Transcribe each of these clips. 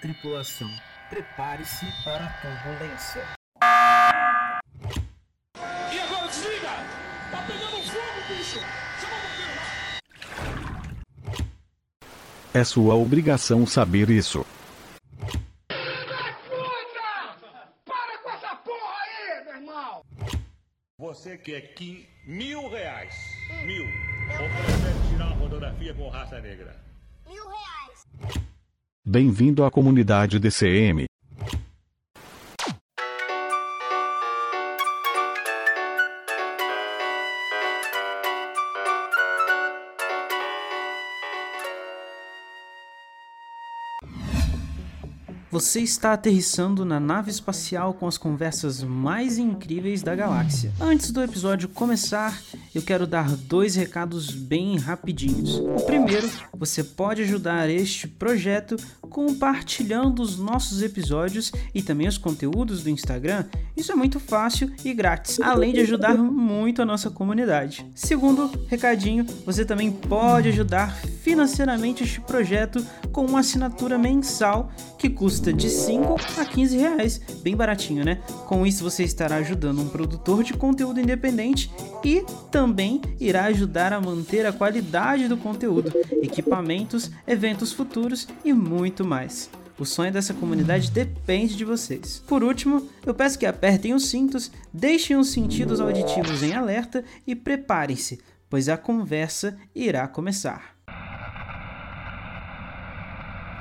Tripulação, prepare-se para a turbulência. E agora desliga! Tá pegando fogo, bicho! Chama o bombeiro lá! É sua obrigação saber isso. Para com essa porra aí, meu irmão! Você quer que mil reais? Mil. Ou prefere tirar uma fotografia com raça negra? Bem-vindo à comunidade DCM. Você está aterrissando na nave espacial com as conversas mais incríveis da galáxia. Antes do episódio começar, eu quero dar dois recados bem rapidinhos. O primeiro, você pode ajudar este projeto compartilhando os nossos episódios e também os conteúdos do Instagram. Isso é muito fácil e grátis, além de ajudar muito a nossa comunidade. Segundo recadinho, você também pode ajudar financeiramente este projeto com uma assinatura mensal que custa de 5 a 15 reais, bem baratinho, né? Com isso você estará ajudando um produtor de conteúdo independente e também irá ajudar a manter a qualidade do conteúdo, equipamentos, eventos futuros e muito mais. O sonho dessa comunidade depende de vocês. Por último, eu peço que apertem os cintos, deixem os sentidos auditivos em alerta e preparem-se, pois a conversa irá começar.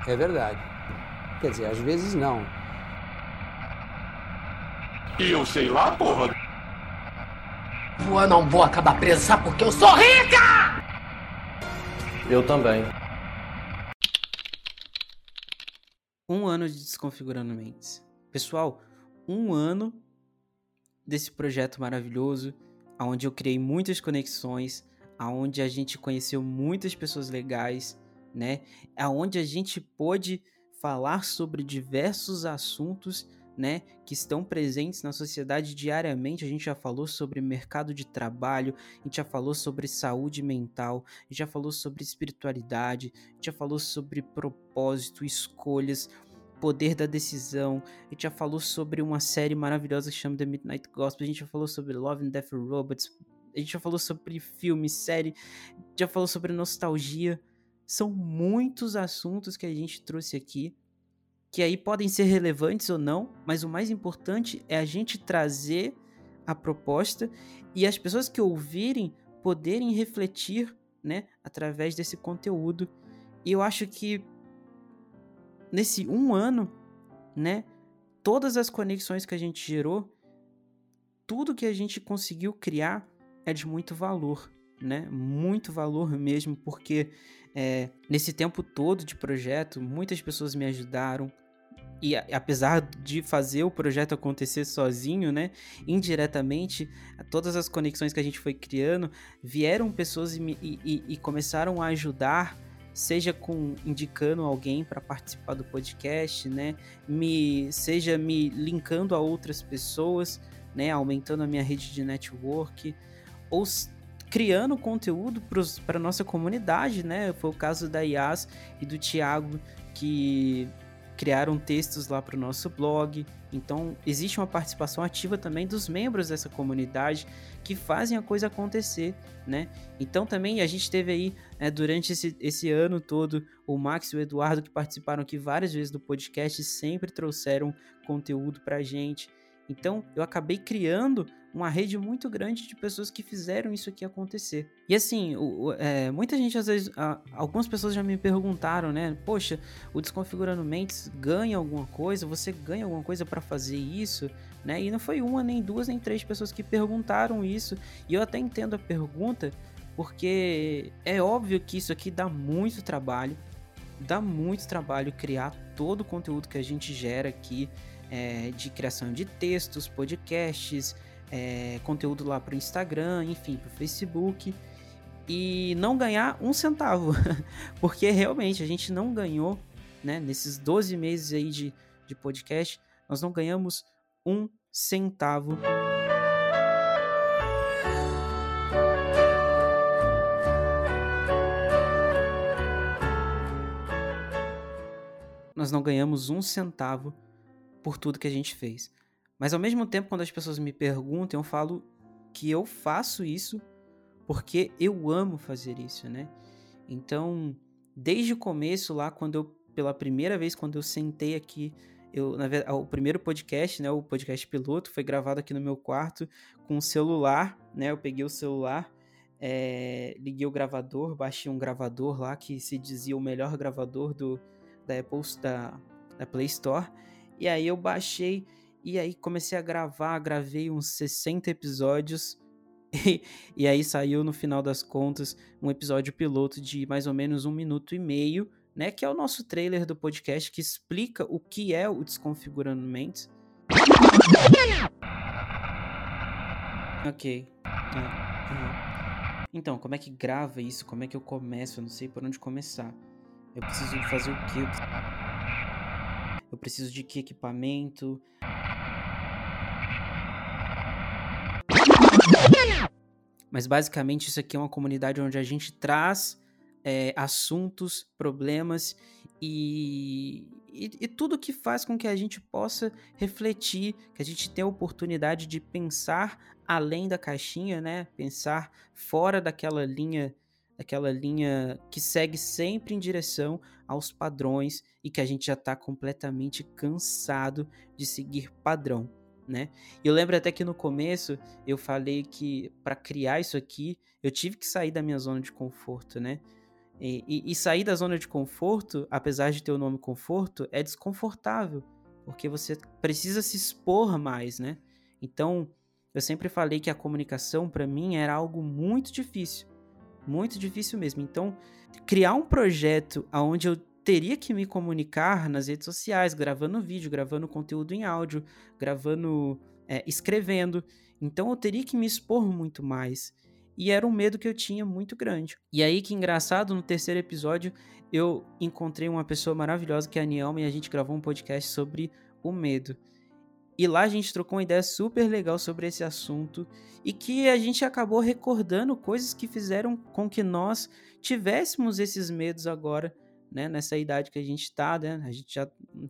É verdade. Quer dizer, às vezes não. E eu sei lá, porra! Eu não vou acabar presa, porque eu sou rica! Eu também. Um ano de Desconfigurando Mentes. Pessoal, um ano desse projeto maravilhoso, onde eu criei muitas conexões, aonde a gente conheceu muitas pessoas legais, né? Aonde a gente pôde falar sobre diversos assuntos, né, que estão presentes na sociedade diariamente. A gente já falou sobre mercado de trabalho, a gente já falou sobre saúde mental, a gente já falou sobre espiritualidade, a gente já falou sobre propósito, escolhas, poder da decisão. A gente já falou sobre uma série maravilhosa que chama The Midnight Gospel. A gente já falou sobre Love and Death Robots. A gente já falou sobre filme, série, já falou sobre nostalgia. São muitos assuntos que a gente trouxe aqui, que aí podem ser relevantes ou não, mas o mais importante é a gente trazer a proposta e as pessoas que ouvirem poderem refletir, né, através desse conteúdo. E eu acho que nesse um ano, né, todas as conexões que a gente gerou, tudo que a gente conseguiu criar é de muito valor, né? Muito valor mesmo, porque é, nesse tempo todo de projeto, muitas pessoas me ajudaram. E apesar de fazer o projeto acontecer sozinho, né? Indiretamente, todas as conexões que a gente foi criando vieram pessoas e, e, e começaram a ajudar, seja com indicando alguém para participar do podcast, né? Me, seja me linkando a outras pessoas, né? Aumentando a minha rede de network, ou criando conteúdo para nossa comunidade, né? Foi o caso da Yas e do Thiago que criaram textos lá para o nosso blog. Então, existe uma participação ativa também dos membros dessa comunidade que fazem a coisa acontecer, né? Então, também a gente teve aí, né, durante esse, esse ano todo, o Max e o Eduardo que participaram aqui várias vezes do podcast sempre trouxeram conteúdo para a gente. Então, eu acabei criando uma rede muito grande de pessoas que fizeram isso aqui acontecer. E assim, o, é, muita gente às vezes, a, algumas pessoas já me perguntaram, né? Poxa, o Desconfigurando Mentes ganha alguma coisa? Você ganha alguma coisa para fazer isso? Né? E não foi uma, nem duas, nem três pessoas que perguntaram isso. E eu até entendo a pergunta, porque é óbvio que isso aqui dá muito trabalho. Dá muito trabalho criar todo o conteúdo que a gente gera aqui. É, de criação de textos, podcasts, é, conteúdo lá para o Instagram, enfim, para o Facebook e não ganhar um centavo, porque realmente a gente não ganhou, né, nesses 12 meses aí de, de podcast, nós não ganhamos um centavo. nós não ganhamos um centavo por tudo que a gente fez. Mas ao mesmo tempo, quando as pessoas me perguntam, eu falo que eu faço isso porque eu amo fazer isso, né? Então, desde o começo lá, quando eu, pela primeira vez, quando eu sentei aqui, eu, na verdade, o primeiro podcast, né, o podcast piloto, foi gravado aqui no meu quarto com o celular, né? Eu peguei o celular, é, liguei o gravador, baixei um gravador lá que se dizia o melhor gravador do, da Apple, da, da Play Store. E aí eu baixei e aí comecei a gravar, gravei uns 60 episódios. E, e aí saiu no final das contas um episódio piloto de mais ou menos um minuto e meio, né? Que é o nosso trailer do podcast que explica o que é o Desconfigurando Mentes. Ok. É, Então, como é que grava isso? Como é que eu começo? Eu não sei por onde começar. Eu preciso fazer o quê? Eu preciso de que equipamento? Mas basicamente isso aqui é uma comunidade onde a gente traz é, assuntos, problemas e, e, e, tudo que faz com que a gente possa refletir, que a gente tenha a oportunidade de pensar além da caixinha, né? Pensar fora daquela linha, daquela linha que segue sempre em direção aos padrões e que a gente já está completamente cansado de seguir padrão né? Eu lembro até que no começo eu falei que para criar isso aqui eu tive que sair da minha zona de conforto, né? E, e, e, sair da zona de conforto, apesar de ter o nome conforto, é desconfortável, porque você precisa se expor mais, né? Então, eu sempre falei que a comunicação para mim era algo muito difícil, muito difícil mesmo. Então, criar um projeto onde eu teria que me comunicar nas redes sociais, gravando vídeo, gravando conteúdo em áudio, gravando, é, escrevendo. Então eu teria que me expor muito mais. E era um medo que eu tinha muito grande. E aí que engraçado, no terceiro episódio, eu encontrei uma pessoa maravilhosa que é a Nielma e a gente gravou um podcast sobre o medo. E lá a gente trocou uma ideia super legal sobre esse assunto e que a gente acabou recordando coisas que fizeram com que nós tivéssemos esses medos agora né, nessa idade que a gente tá, né? A gente já,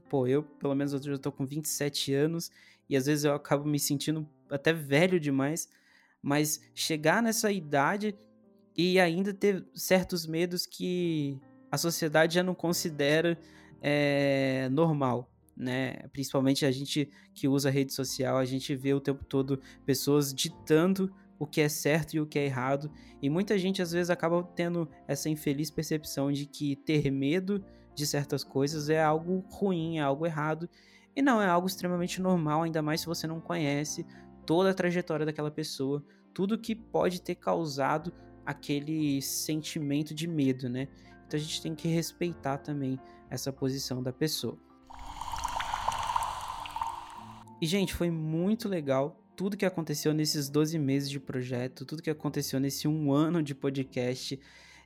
pô, eu, pelo menos eu já tô com 27 anos e às vezes eu acabo me sentindo até velho demais, mas chegar nessa idade e ainda ter certos medos que a sociedade já não considera é, normal, né? Principalmente a gente que usa rede social, a gente vê o tempo todo pessoas ditando o que é certo e o que é errado. E muita gente às vezes acaba tendo essa infeliz percepção de que ter medo de certas coisas é algo ruim, é algo errado. E não, é algo extremamente normal, ainda mais se você não conhece toda a trajetória daquela pessoa, tudo que pode ter causado aquele sentimento de medo, né? Então a gente tem que respeitar também essa posição da pessoa. E, gente, foi muito legal tudo que aconteceu nesses 12 meses de projeto, tudo que aconteceu nesse um ano de podcast.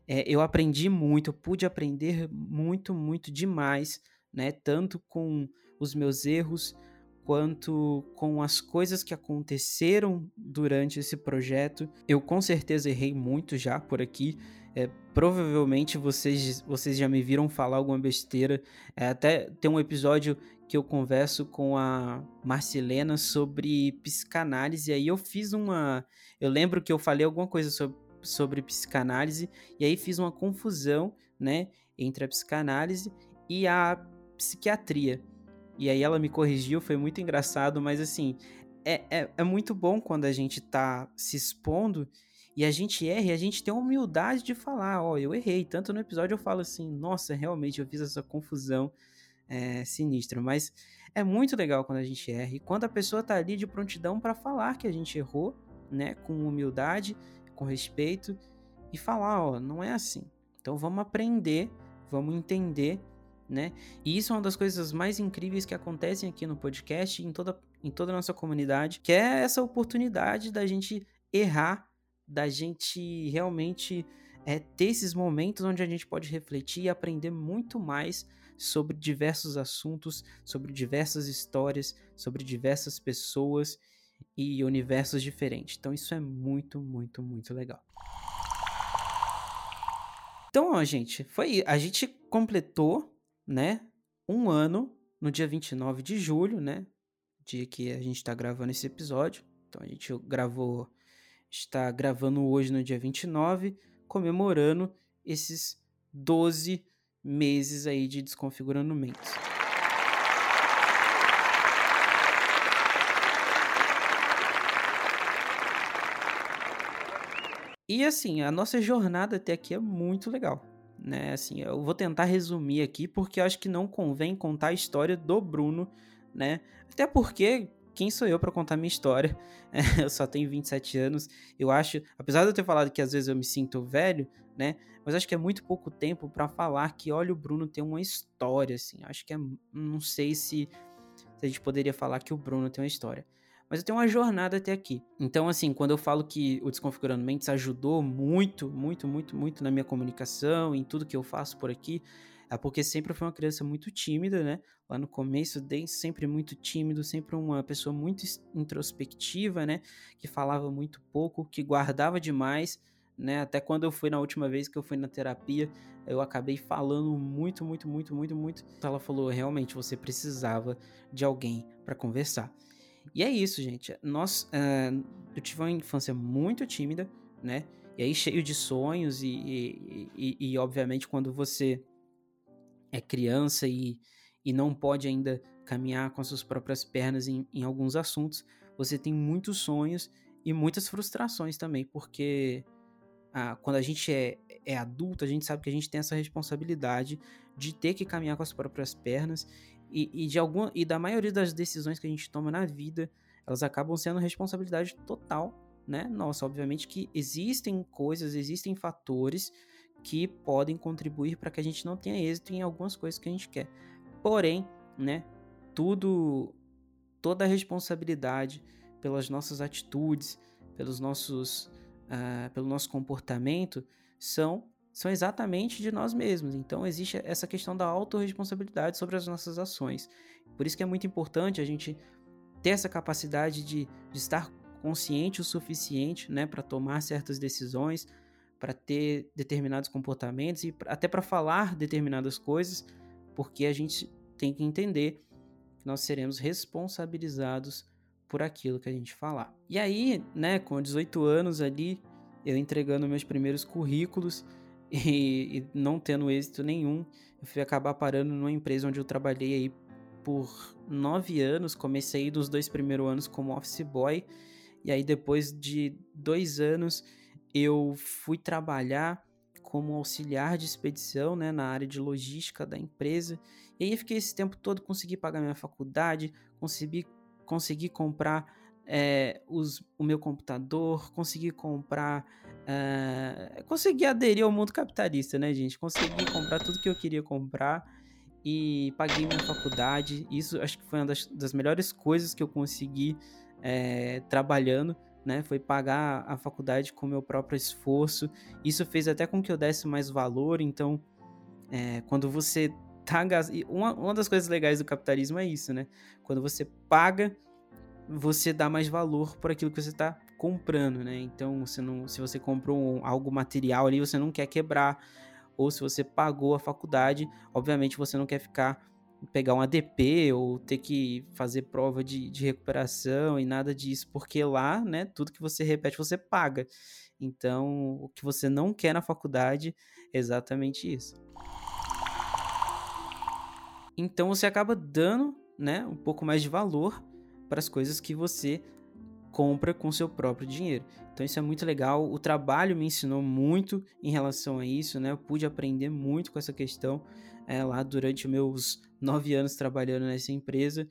É, eu aprendi muito, eu pude aprender muito, muito demais, né? Tanto com os meus erros, quanto com as coisas que aconteceram durante esse projeto. Eu com certeza errei muito já por aqui. É, provavelmente vocês, vocês já me viram falar alguma besteira. É, até tem um episódio que eu converso com a Marcelena sobre psicanálise. E aí eu fiz uma. Eu lembro que eu falei alguma coisa sobre, sobre psicanálise, e aí fiz uma confusão, né, entre a psicanálise e a psiquiatria. E aí ela me corrigiu, foi muito engraçado, mas assim, é, é, é muito bom quando a gente tá se expondo e a gente erra e a gente tem a humildade de falar, ó, oh, eu errei. Tanto no episódio eu falo assim, nossa, realmente eu fiz essa confusão é, sinistro. Mas é muito legal quando a gente erra. E quando a pessoa tá ali de prontidão para falar que a gente errou, né? Com humildade, com respeito. E falar, ó, não é assim. Então vamos aprender, vamos entender, né? E isso é uma das coisas mais incríveis que acontecem aqui no podcast e em toda, em toda a nossa comunidade, que é essa oportunidade da gente errar, da gente realmente é, ter esses momentos onde a gente pode refletir e aprender muito mais sobre diversos assuntos, sobre diversas histórias, sobre diversas pessoas e universos diferentes. Então isso é muito, muito, muito legal. Então, ó, gente, foi a gente completou, né, um ano no dia 29 de julho, né? Dia que a gente está gravando esse episódio. Então a gente gravou, está gravando hoje no dia 29, comemorando esses 12 meses aí de desconfigurando mentes. E assim, a nossa jornada até aqui é muito legal, né? Assim, eu vou tentar resumir aqui porque acho que não convém contar a história do Bruno, né? Até porque quem sou eu para contar minha história? eu só tenho 27 anos. Eu acho, apesar de eu ter falado que às vezes eu me sinto velho, né? Mas acho que é muito pouco tempo para falar que, olha, o Bruno tem uma história, assim. Acho que é, não sei se, se a gente poderia falar que o Bruno tem uma história. Mas eu tenho uma jornada até aqui. Então, assim, quando eu falo que o Desconfigurando Mentes ajudou muito, muito, muito, muito na minha comunicação, em tudo que eu faço por aqui, é porque sempre foi uma criança muito tímida, né? Lá no começo, desde sempre muito tímido, sempre uma pessoa muito introspectiva, né? Que falava muito pouco, que guardava demais, né? Até quando eu fui na última vez que eu fui na terapia, eu acabei falando muito, muito, muito, muito, muito. Ela falou, realmente, você precisava de alguém para conversar. E é isso, gente. Nós, uh, eu tive uma infância muito tímida, né? E aí cheio de sonhos e, e, e, e obviamente quando você é criança e, e não pode ainda caminhar com as suas próprias pernas em, em alguns assuntos, você tem muitos sonhos e muitas frustrações também, porque quando a gente é, é adulto, a gente sabe que a gente tem essa responsabilidade de ter que caminhar com as próprias pernas e, e de alguma e da maioria das decisões que a gente toma na vida, elas acabam sendo responsabilidade total, né? Nossa, obviamente que existem coisas, existem fatores que podem contribuir para que a gente não tenha êxito em algumas coisas que a gente quer. Porém, né, tudo toda a responsabilidade pelas nossas atitudes, pelos nossos uh, pelo nosso comportamento são são exatamente de nós mesmos. Então existe essa questão da autorresponsabilidade sobre as nossas ações. Por isso que é muito importante a gente ter essa capacidade de, de estar consciente o suficiente né, para tomar certas decisões, para ter determinados comportamentos e até para falar determinadas coisas, porque a gente tem que entender que nós seremos responsabilizados por aquilo que a gente falar. E aí, né, com 18 anos ali, eu entregando meus primeiros currículos e, e não tendo êxito nenhum, eu fui acabar parando numa empresa onde eu trabalhei aí por nove anos. Comecei dos dois primeiros anos como office boy, e aí depois de dois anos eu fui trabalhar como auxiliar de expedição né, na área de logística da empresa. E aí fiquei esse tempo todo, consegui pagar minha faculdade, consegui, consegui comprar é, os, o meu computador, consegui comprar. É, consegui aderir ao mundo capitalista, né, gente? Consegui comprar tudo que eu queria comprar e paguei minha faculdade. Isso acho que foi uma das, das melhores coisas que eu consegui é, trabalhando né? Foi pagar a faculdade com meu próprio esforço. Isso fez até com que eu desse mais valor. Então, é, quando você tá uma, uma das coisas legais do capitalismo é isso, né? Quando você paga, você dá mais valor por aquilo que você está comprando, né? Então, você não, se você comprou um, algo material ali, você não quer quebrar. Ou se você pagou a faculdade, obviamente você não quer ficar pegar um ADP ou ter que fazer prova de, de recuperação e nada disso, porque lá, né, tudo que você repete você paga. Então, o que você não quer na faculdade é exatamente isso. Então você acaba dando, né, um pouco mais de valor para as coisas que você compra com seu próprio dinheiro. Então isso é muito legal. O trabalho me ensinou muito em relação a isso, né? Eu pude aprender muito com essa questão é, lá durante meus nove anos trabalhando nessa empresa.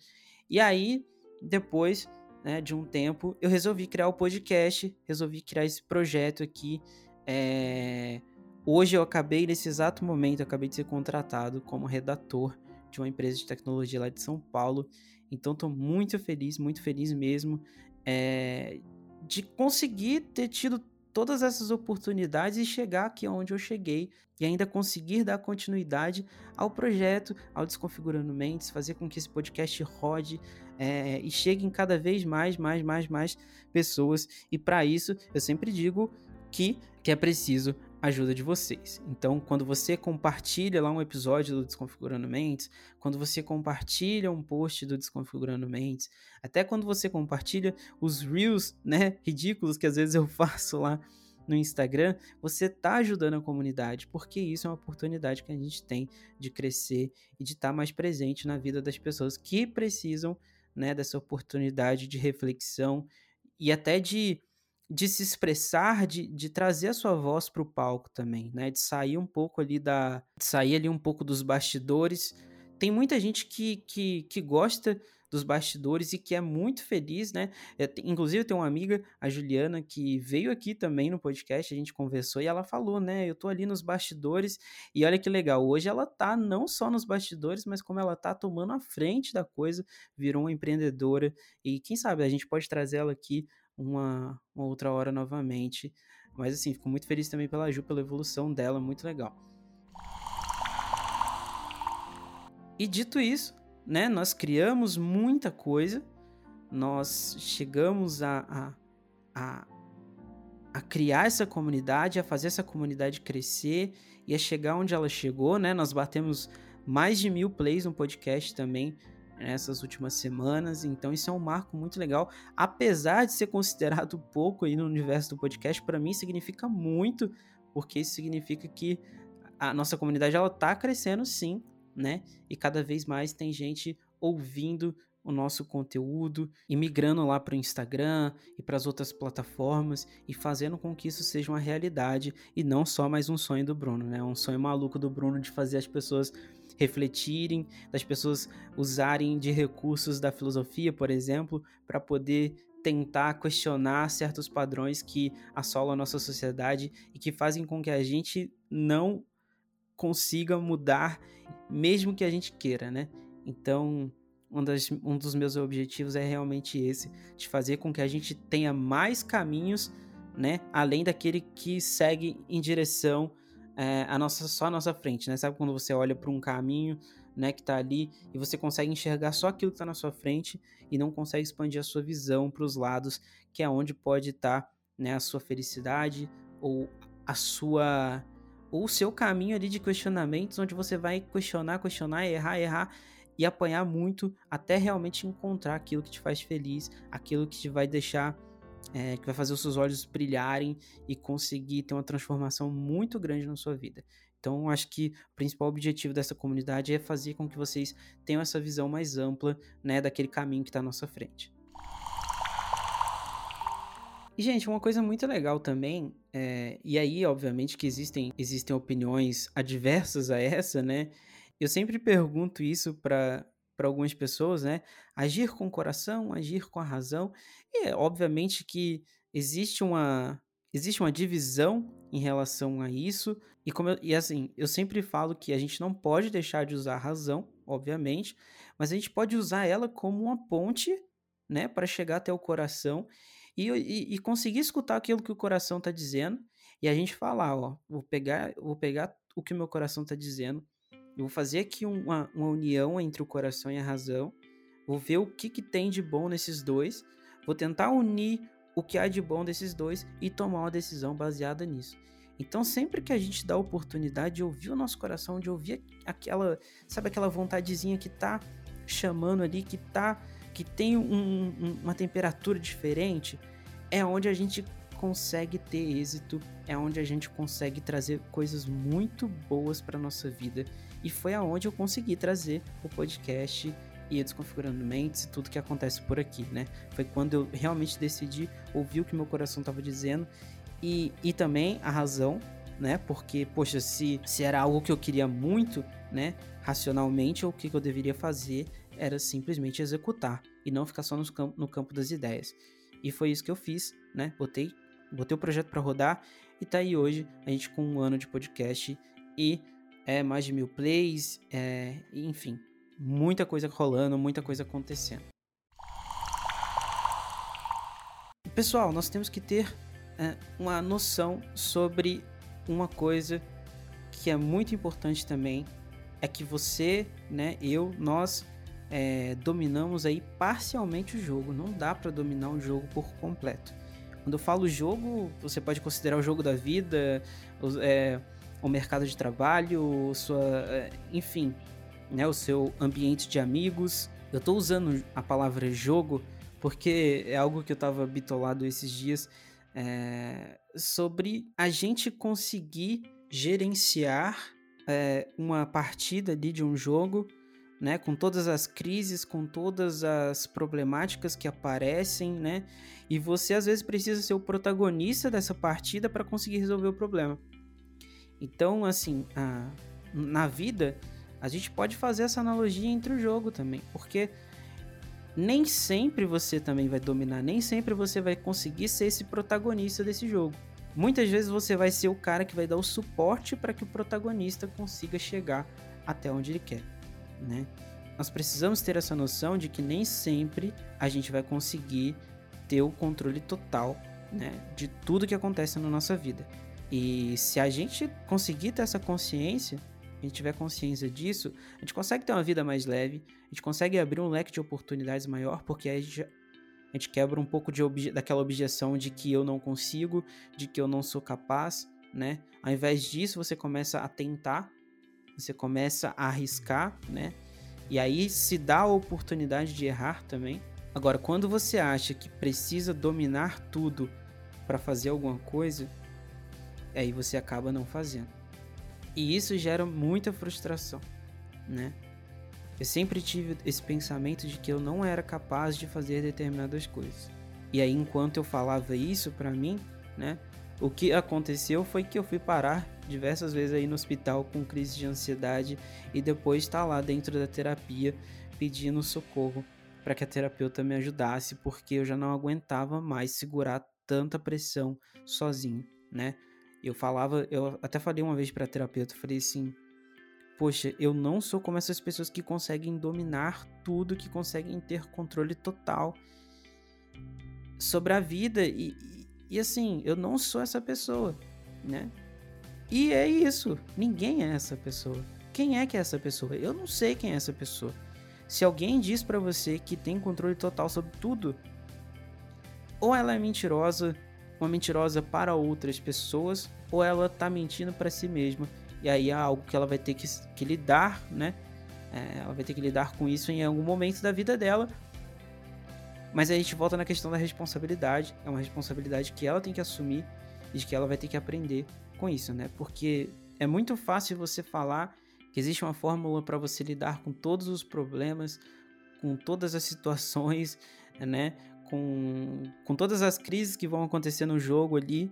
E aí, depois né, de um tempo, eu resolvi criar o podcast, resolvi criar esse projeto aqui. É... Hoje eu acabei, nesse exato momento, acabei de ser contratado como redator de uma empresa de tecnologia lá de São Paulo. Então estou muito feliz, muito feliz mesmo é... de conseguir ter tido todas essas oportunidades e chegar aqui onde eu cheguei e ainda conseguir dar continuidade ao projeto, ao Desconfigurando Mentes, fazer com que esse podcast rode é, e chegue em cada vez mais, mais, mais, mais pessoas. E para isso, eu sempre digo que, que é preciso ajuda de vocês. Então, quando você compartilha lá um episódio do Desconfigurando Mentes, quando você compartilha um post do Desconfigurando Mentes, até quando você compartilha os reels, né, ridículos que às vezes eu faço lá no Instagram, você está ajudando a comunidade, porque isso é uma oportunidade que a gente tem de crescer e de estar tá mais presente na vida das pessoas que precisam, né, dessa oportunidade de reflexão e até de de se expressar, de, de trazer a sua voz para o palco também, né? De sair um pouco ali da. Sair ali um pouco dos bastidores. Tem muita gente que, que, que gosta dos bastidores e que é muito feliz, né? Eu, inclusive, tem uma amiga, a Juliana, que veio aqui também no podcast, a gente conversou e ela falou, né? Eu tô ali nos bastidores e olha que legal, hoje ela tá não só nos bastidores, mas como ela tá tomando a frente da coisa, virou uma empreendedora e quem sabe a gente pode trazer ela aqui uma, uma outra hora novamente. Mas assim, fico muito feliz também pela Ju, pela evolução dela, muito legal. E dito isso, né, nós criamos muita coisa, nós chegamos a, a, a, a, criar essa comunidade, a fazer essa comunidade crescer e a chegar onde ela chegou, né? Nós batemos mais de mil plays no podcast também nessas últimas semanas, então isso é um marco muito legal. Apesar de ser considerado pouco aí no universo do podcast, para mim significa muito, porque isso significa que a nossa comunidade ela tá crescendo sim, né? E cada vez mais tem gente ouvindo o nosso conteúdo e migrando lá para o Instagram e para as outras plataformas e fazendo com que isso seja uma realidade e não só mais um sonho do Bruno, né? Um sonho maluco do Bruno de fazer as pessoas refletirem, das pessoas usarem de recursos da filosofia, por exemplo, para poder tentar questionar certos padrões que assolam a nossa sociedade e que fazem com que a gente não consiga mudar, mesmo que a gente queira, né? Então, um, das, um dos meus objetivos é realmente esse, de fazer com que a gente tenha mais caminhos, né? Além daquele que segue em direção é, a nossa, só a nossa frente, né? Sabe quando você olha para um caminho, né, que tá ali e você consegue enxergar só aquilo que tá na sua frente e não consegue expandir a sua visão para os lados, que é onde pode estar, tá, né, a sua felicidade ou a sua ou o seu caminho ali de questionamentos, onde você vai questionar, questionar, errar, errar e apanhar muito até realmente encontrar aquilo que te faz feliz, aquilo que te vai deixar é, que vai fazer os seus olhos brilharem e conseguir ter uma transformação muito grande na sua vida. Então, acho que o principal objetivo dessa comunidade é fazer com que vocês tenham essa visão mais ampla, né, daquele caminho que está à nossa frente. E, gente, uma coisa muito legal também, é, e aí, obviamente, que existem, existem opiniões adversas a essa, né? Eu sempre pergunto isso para para algumas pessoas, né? Agir com o coração, agir com a razão. E obviamente que existe uma existe uma divisão em relação a isso. E como eu, e assim, eu sempre falo que a gente não pode deixar de usar a razão, obviamente, mas a gente pode usar ela como uma ponte, né, para chegar até o coração e, e, e, conseguir escutar aquilo que o coração está dizendo e a gente falar, ó, vou pegar, vou pegar o que o meu coração está dizendo eu vou fazer aqui uma, uma união entre o coração e a razão. Vou ver o que, que tem de bom nesses dois. Vou tentar unir o que há de bom desses dois e tomar uma decisão baseada nisso. Então, sempre que a gente dá a oportunidade de ouvir o nosso coração, de ouvir aquela, sabe, aquela vontadezinha que tá chamando ali, que tá, que tem um, um, uma temperatura diferente, é onde a gente consegue ter êxito, é onde a gente consegue trazer coisas muito boas para nossa vida e foi aonde eu consegui trazer o podcast e Desconfigurando Mentes e tudo que acontece por aqui, né? Foi quando eu realmente decidi ouvir o que meu coração estava dizendo e, e também a razão, né? Porque, poxa, se, se era algo que eu queria muito, né? Racionalmente, o que, que eu deveria fazer era simplesmente executar e não ficar só no campo, no campo das ideias. E foi isso que eu fiz, né? Botei, botei o projeto para rodar e tá aí hoje a gente com um ano de podcast e é mais de mil plays, é, enfim, muita coisa rolando, muita coisa acontecendo. Pessoal, nós temos que ter é, uma noção sobre uma coisa que é muito importante também, é que você, né, eu, nós é, dominamos aí parcialmente o jogo. Não dá para dominar o jogo por completo. Quando eu falo jogo, você pode considerar o jogo da vida, os- é, o mercado de trabalho, sua, é, enfim, né, o seu ambiente de amigos. Eu tô usando a palavra jogo porque é algo que eu tava bitolado esses dias é, sobre a gente conseguir gerenciar é, uma partida ali de um jogo, né, com todas as crises, com todas as problemáticas que aparecem, né, e você às vezes precisa ser o protagonista dessa partida para conseguir resolver o problema. Então, assim, a- na vida, a gente pode fazer essa analogia entre o jogo também, porque nem sempre você também vai dominar, nem sempre você vai conseguir ser esse protagonista desse jogo. Muitas vezes você vai ser o cara que vai dar o suporte para que o protagonista consiga chegar até onde ele quer, né? Nós precisamos ter essa noção de que nem sempre a gente vai conseguir ter o controle total, né, de tudo que acontece na nossa vida. E se a gente conseguir ter essa consciência, a gente tiver consciência disso, a gente consegue ter uma vida mais leve, a gente consegue abrir um leque de oportunidades maior, porque a gente, a gente quebra um pouco de obje- daquela objeção de que eu não consigo, de que eu não sou capaz, né? Ao invés disso, você começa a tentar, você começa a arriscar, né? E aí se dá a oportunidade de errar também. Agora, quando você acha que precisa dominar tudo para fazer alguma coisa, aí você acaba não fazendo. E isso gera muita frustração, né? Eu sempre tive esse pensamento de que eu não era capaz de fazer determinadas coisas. E aí, enquanto eu falava isso pra mim, né? O que aconteceu foi que eu fui parar diversas vezes aí no hospital com crise de ansiedade e depois estar lá dentro da terapia pedindo socorro para que a terapeuta me ajudasse, porque eu já não aguentava mais segurar tanta pressão sozinho, né? Eu falava, eu até falei uma vez para terapeuta, eu falei assim: "Poxa, eu não sou como essas pessoas que conseguem dominar tudo, que conseguem ter controle total sobre a vida e, e, e assim, eu não sou essa pessoa, né? E é isso, ninguém é essa pessoa. Quem é que é essa pessoa? Eu não sei quem é essa pessoa. Se alguém diz pra você que tem controle total sobre tudo, ou ela é mentirosa, uma mentirosa para outras pessoas, ou ela tá mentindo para si mesma. E aí é algo que ela vai ter que, que lidar, né? É, ela vai ter que lidar com isso em algum momento da vida dela. Mas a gente volta na questão da responsabilidade. É uma responsabilidade que ela tem que assumir e que ela vai ter que aprender com isso, né? Porque é muito fácil você falar que existe uma fórmula para você lidar com todos os problemas, com todas as situações, né? Com, com todas as crises que vão acontecer no jogo ali.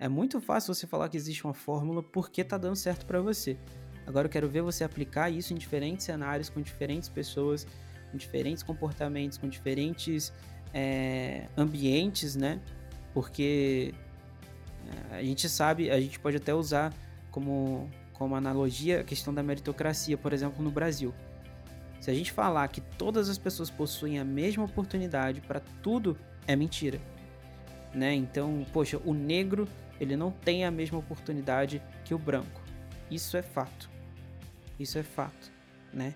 É muito fácil você falar que existe uma fórmula porque tá dando certo para você. Agora eu quero ver você aplicar isso em diferentes cenários, com diferentes pessoas, com diferentes comportamentos, com diferentes é, ambientes, né? Porque é, a gente sabe, a gente pode até usar como, como analogia a questão da meritocracia, por exemplo, no Brasil. Se a gente falar que todas as pessoas possuem a mesma oportunidade para tudo, é mentira. Né? Então, poxa, o negro ele não tem a mesma oportunidade que o branco. Isso é fato. Isso é fato, né?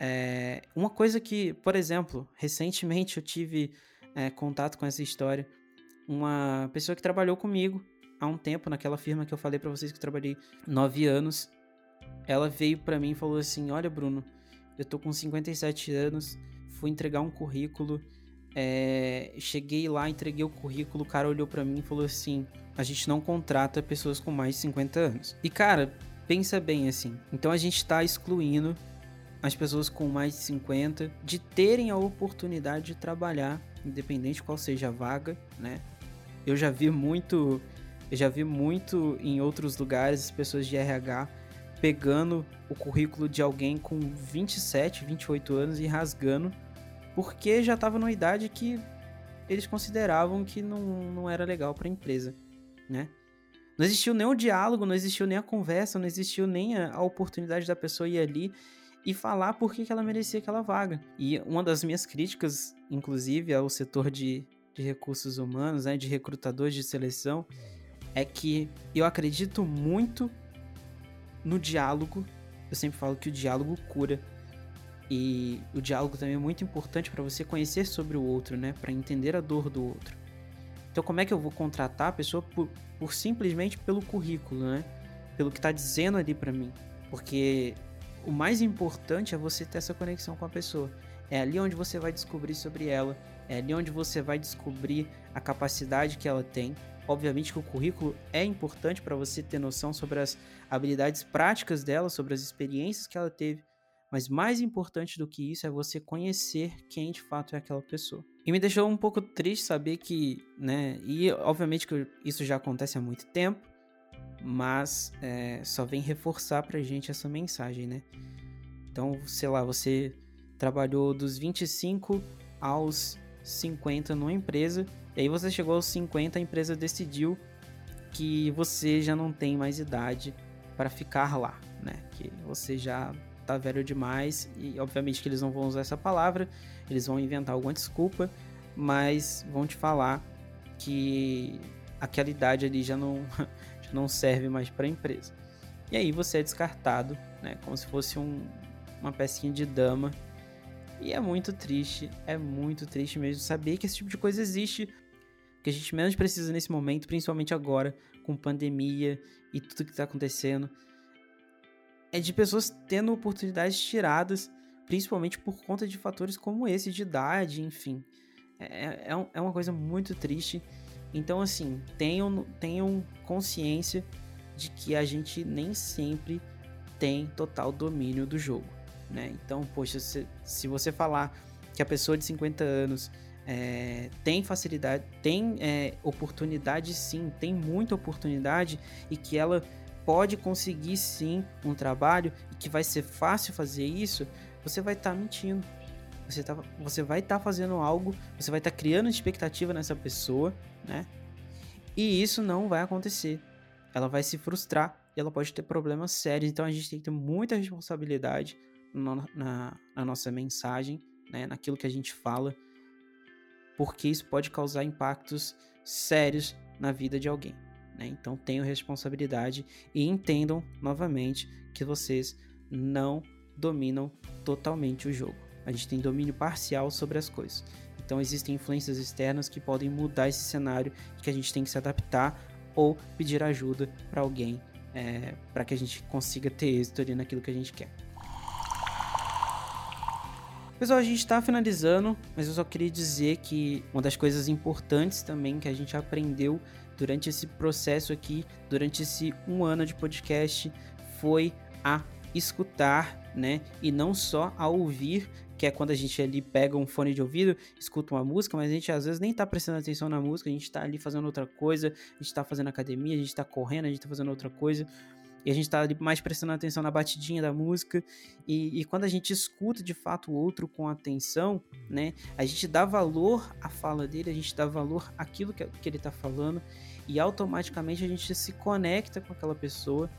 É, uma coisa que, por exemplo, recentemente eu tive é, contato com essa história. Uma pessoa que trabalhou comigo há um tempo naquela firma que eu falei para vocês que eu trabalhei nove anos. Ela veio para mim e falou assim: Olha, Bruno, eu tô com 57 anos, fui entregar um currículo. É, cheguei lá, entreguei o currículo, o cara olhou para mim e falou assim: a gente não contrata pessoas com mais de 50 anos. E cara, pensa bem assim. Então a gente tá excluindo as pessoas com mais de 50 de terem a oportunidade de trabalhar, independente qual seja a vaga, né? Eu já vi muito, eu já vi muito em outros lugares pessoas de RH pegando o currículo de alguém com 27, 28 anos e rasgando porque já estava numa idade que eles consideravam que não, não era legal para a empresa, né? Não existiu nem o diálogo, não existiu nem a conversa, não existiu nem a, oportunidade da pessoa ir ali e falar por que, que ela merecia aquela vaga. E uma das minhas críticas, inclusive, ao setor de, de recursos humanos, né, de recrutadores de seleção, é que eu acredito muito no diálogo. Eu sempre falo que o diálogo cura. E o diálogo também é muito importante para você conhecer sobre o outro, né? Para entender a dor do outro. Então como é que eu vou contratar a pessoa por, por simplesmente pelo currículo, né? Pelo que está dizendo ali para mim. Porque o mais importante é você ter essa conexão com a pessoa. É ali onde você vai descobrir sobre ela, é ali onde você vai descobrir a capacidade que ela tem. Obviamente que o currículo é importante para você ter noção sobre as habilidades práticas dela, sobre as experiências que ela teve, mas mais importante do que isso é você conhecer quem de fato é aquela pessoa. E me deixou um pouco triste saber que, né, e obviamente que isso já acontece há muito tempo, mas é, só vem reforçar pra gente essa mensagem, né? Então, sei lá, você trabalhou dos 25 aos 50 numa empresa, e aí você chegou aos 50, a empresa decidiu que você já não tem mais idade para ficar lá, né? Que você já tá velho demais e obviamente que eles não vão usar essa palavra, eles vão inventar alguma desculpa, mas vão te falar que aquela idade ali já não já não serve mais para a empresa. E aí você é descartado, né, como se fosse um, uma pecinha de dama. E é muito triste, é muito triste mesmo saber que esse tipo de coisa existe. Que a gente menos precisa nesse momento, principalmente agora, com pandemia e tudo que está acontecendo, é de pessoas tendo oportunidades tiradas, principalmente por conta de fatores como esse, de idade, enfim. É, é, é uma coisa muito triste. Então, assim, tenham, tenham consciência de que a gente nem sempre tem total domínio do jogo, né? Então, poxa, se, se você falar que a pessoa de 50 anos é, tem facilidade, tem é, oportunidade sim, tem muita oportunidade e que ela pode conseguir sim um trabalho e que vai ser fácil fazer isso, você vai estar tá mentindo. Você, tá, você vai estar tá fazendo algo, você vai estar tá criando expectativa nessa pessoa, né? E isso não vai acontecer. Ela vai se frustrar e ela pode ter problemas sérios. Então a gente tem que ter muita responsabilidade na, na, na nossa mensagem, né? naquilo que a gente fala, porque isso pode causar impactos sérios na vida de alguém. Né? Então tenham responsabilidade e entendam novamente que vocês não dominam totalmente o jogo. A gente tem domínio parcial sobre as coisas. Então existem influências externas que podem mudar esse cenário e que a gente tem que se adaptar ou pedir ajuda para alguém é, para que a gente consiga ter êxito ali naquilo que a gente quer. Pessoal, a gente está finalizando, mas eu só queria dizer que uma das coisas importantes também que a gente aprendeu durante esse processo aqui, durante esse um ano de podcast, foi a escutar, né? E não só a ouvir, que é quando a gente ali pega um fone de ouvido, escuta uma música, mas a gente às vezes nem tá prestando atenção na música, a gente tá ali fazendo outra coisa, a gente tá fazendo academia, a gente tá correndo, a gente tá fazendo outra coisa. E a gente tá mais prestando atenção na batidinha da música. E, e quando a gente escuta de fato o outro com atenção, né? A gente dá valor à fala dele, a gente dá valor àquilo que, que ele tá falando e automaticamente a gente se conecta com aquela pessoa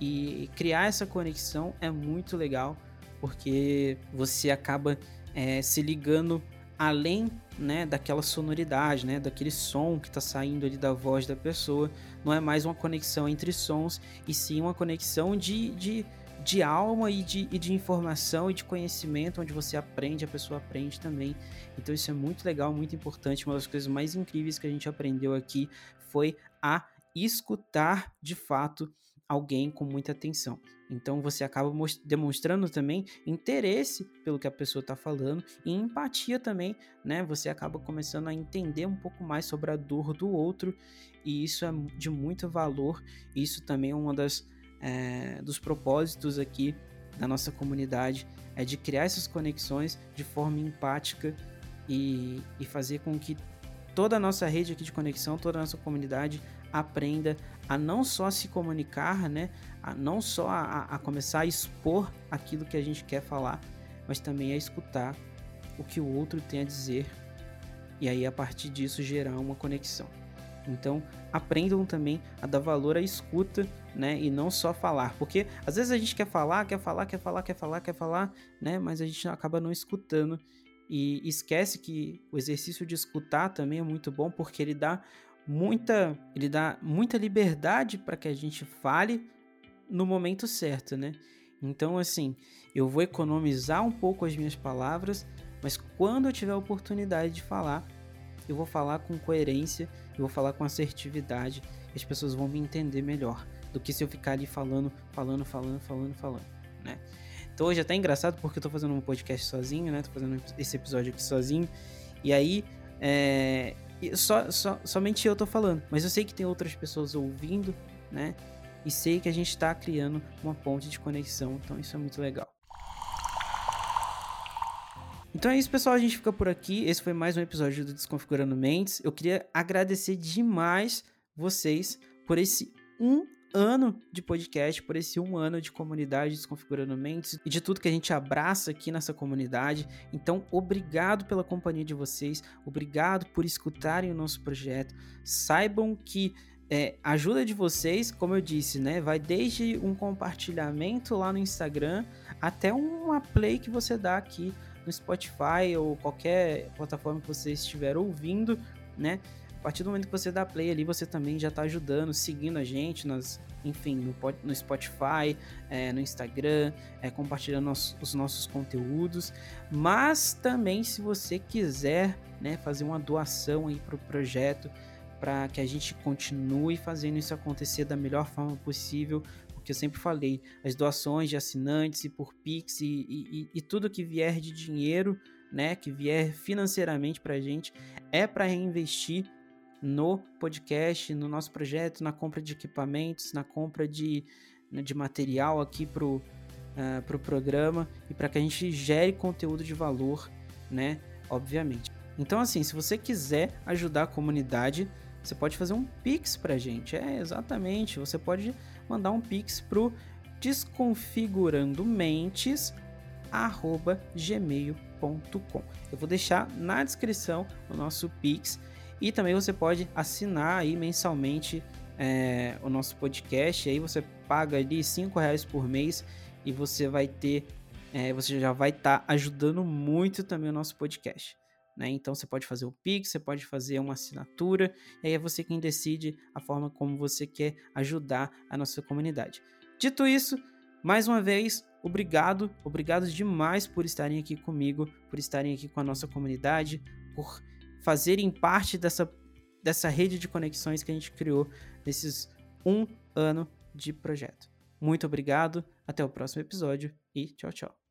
e criar essa conexão é muito legal porque você acaba é, se ligando além né, daquela sonoridade, né, daquele som que está saindo ali da voz da pessoa. Não é mais uma conexão entre sons, e sim uma conexão de, de, de alma e de, e de informação e de conhecimento, onde você aprende, a pessoa aprende também. Então isso é muito legal, muito importante. Uma das coisas mais incríveis que a gente aprendeu aqui foi a escutar de fato alguém com muita atenção. Então você acaba demonstrando também interesse pelo que a pessoa está falando e empatia também, né? Você acaba começando a entender um pouco mais sobre a dor do outro e isso é de muito valor. Isso também é das é, dos propósitos aqui da nossa comunidade é de criar essas conexões de forma empática e, e fazer com que toda a nossa rede aqui de conexão, toda a nossa comunidade aprenda a não só se comunicar, né? A não só a, a começar a expor aquilo que a gente quer falar, mas também a escutar o que o outro tem a dizer. E aí a partir disso gerar uma conexão. Então, aprendam também a dar valor à escuta, né, e não só falar, porque às vezes a gente quer falar, quer falar, quer falar, quer falar, quer falar, né, mas a gente acaba não escutando. E esquece que o exercício de escutar também é muito bom porque ele dá muita, ele dá muita liberdade para que a gente fale no momento certo, né? Então, assim, eu vou economizar um pouco as minhas palavras, mas quando eu tiver a oportunidade de falar, eu vou falar com coerência, eu vou falar com assertividade, as pessoas vão me entender melhor do que se eu ficar ali falando, falando, falando, falando, falando, né? Então hoje é até engraçado porque eu tô fazendo um podcast sozinho, né? Tô fazendo esse episódio aqui sozinho. E aí, é, só, só, somente eu tô falando. Mas eu sei que tem outras pessoas ouvindo, né? E sei que a gente tá criando uma ponte de conexão. Então isso é muito legal. Então é isso, pessoal. A gente fica por aqui. Esse foi mais um episódio do Desconfigurando Mentes. Eu queria agradecer demais vocês por esse um ano de podcast, por esse um ano de comunidade Desconfigurando Mentes e de tudo que a gente abraça aqui nessa comunidade. Então, obrigado pela companhia de vocês, obrigado por escutarem o nosso projeto. Saibam que é, ajuda de vocês, como eu disse, né, vai desde um compartilhamento lá no Instagram até uma play que você dá aqui no Spotify ou qualquer plataforma que você estiver ouvindo, né? Partir do momento que você dá play ali, você também já está ajudando, seguindo a gente, nas, enfim, no, no Spotify, é, no Instagram, é, compartilhando os, os nossos conteúdos. Mas também, se você quiser né, fazer uma doação aí para o projeto, para que a gente continue fazendo isso acontecer da melhor forma possível, porque eu sempre falei, as doações de assinantes e por Pix e, e, e tudo que vier de dinheiro, né, que vier financeiramente para a gente, é para reinvestir no podcast, no nosso projeto, na compra de equipamentos, na compra de, né, de material aqui para o uh, ah, pro programa e para que a gente gere conteúdo de valor, né? Obviamente. Então, assim, se você quiser ajudar a comunidade, você pode fazer um Pix para a gente. É, exatamente. Você pode mandar um Pix pro desconfigurandomentes@gmail.com. Eu vou deixar na descrição o nosso Pix e também você pode assinar aí mensalmente é, o nosso podcast. Aí você paga ali cinco reais por mês e você vai ter, é, você já vai estar tá ajudando muito também o nosso podcast. Né? Então você pode fazer o Pix, você pode fazer uma assinatura, e aí é você quem decide a forma como você quer ajudar a nossa comunidade. Dito isso, mais uma vez, obrigado, obrigado demais por estarem aqui comigo, por estarem aqui com a nossa comunidade, por fazerem parte dessa, dessa rede de conexões que a gente criou nesses um ano de projeto. Muito obrigado, até o próximo episódio e tchau, tchau.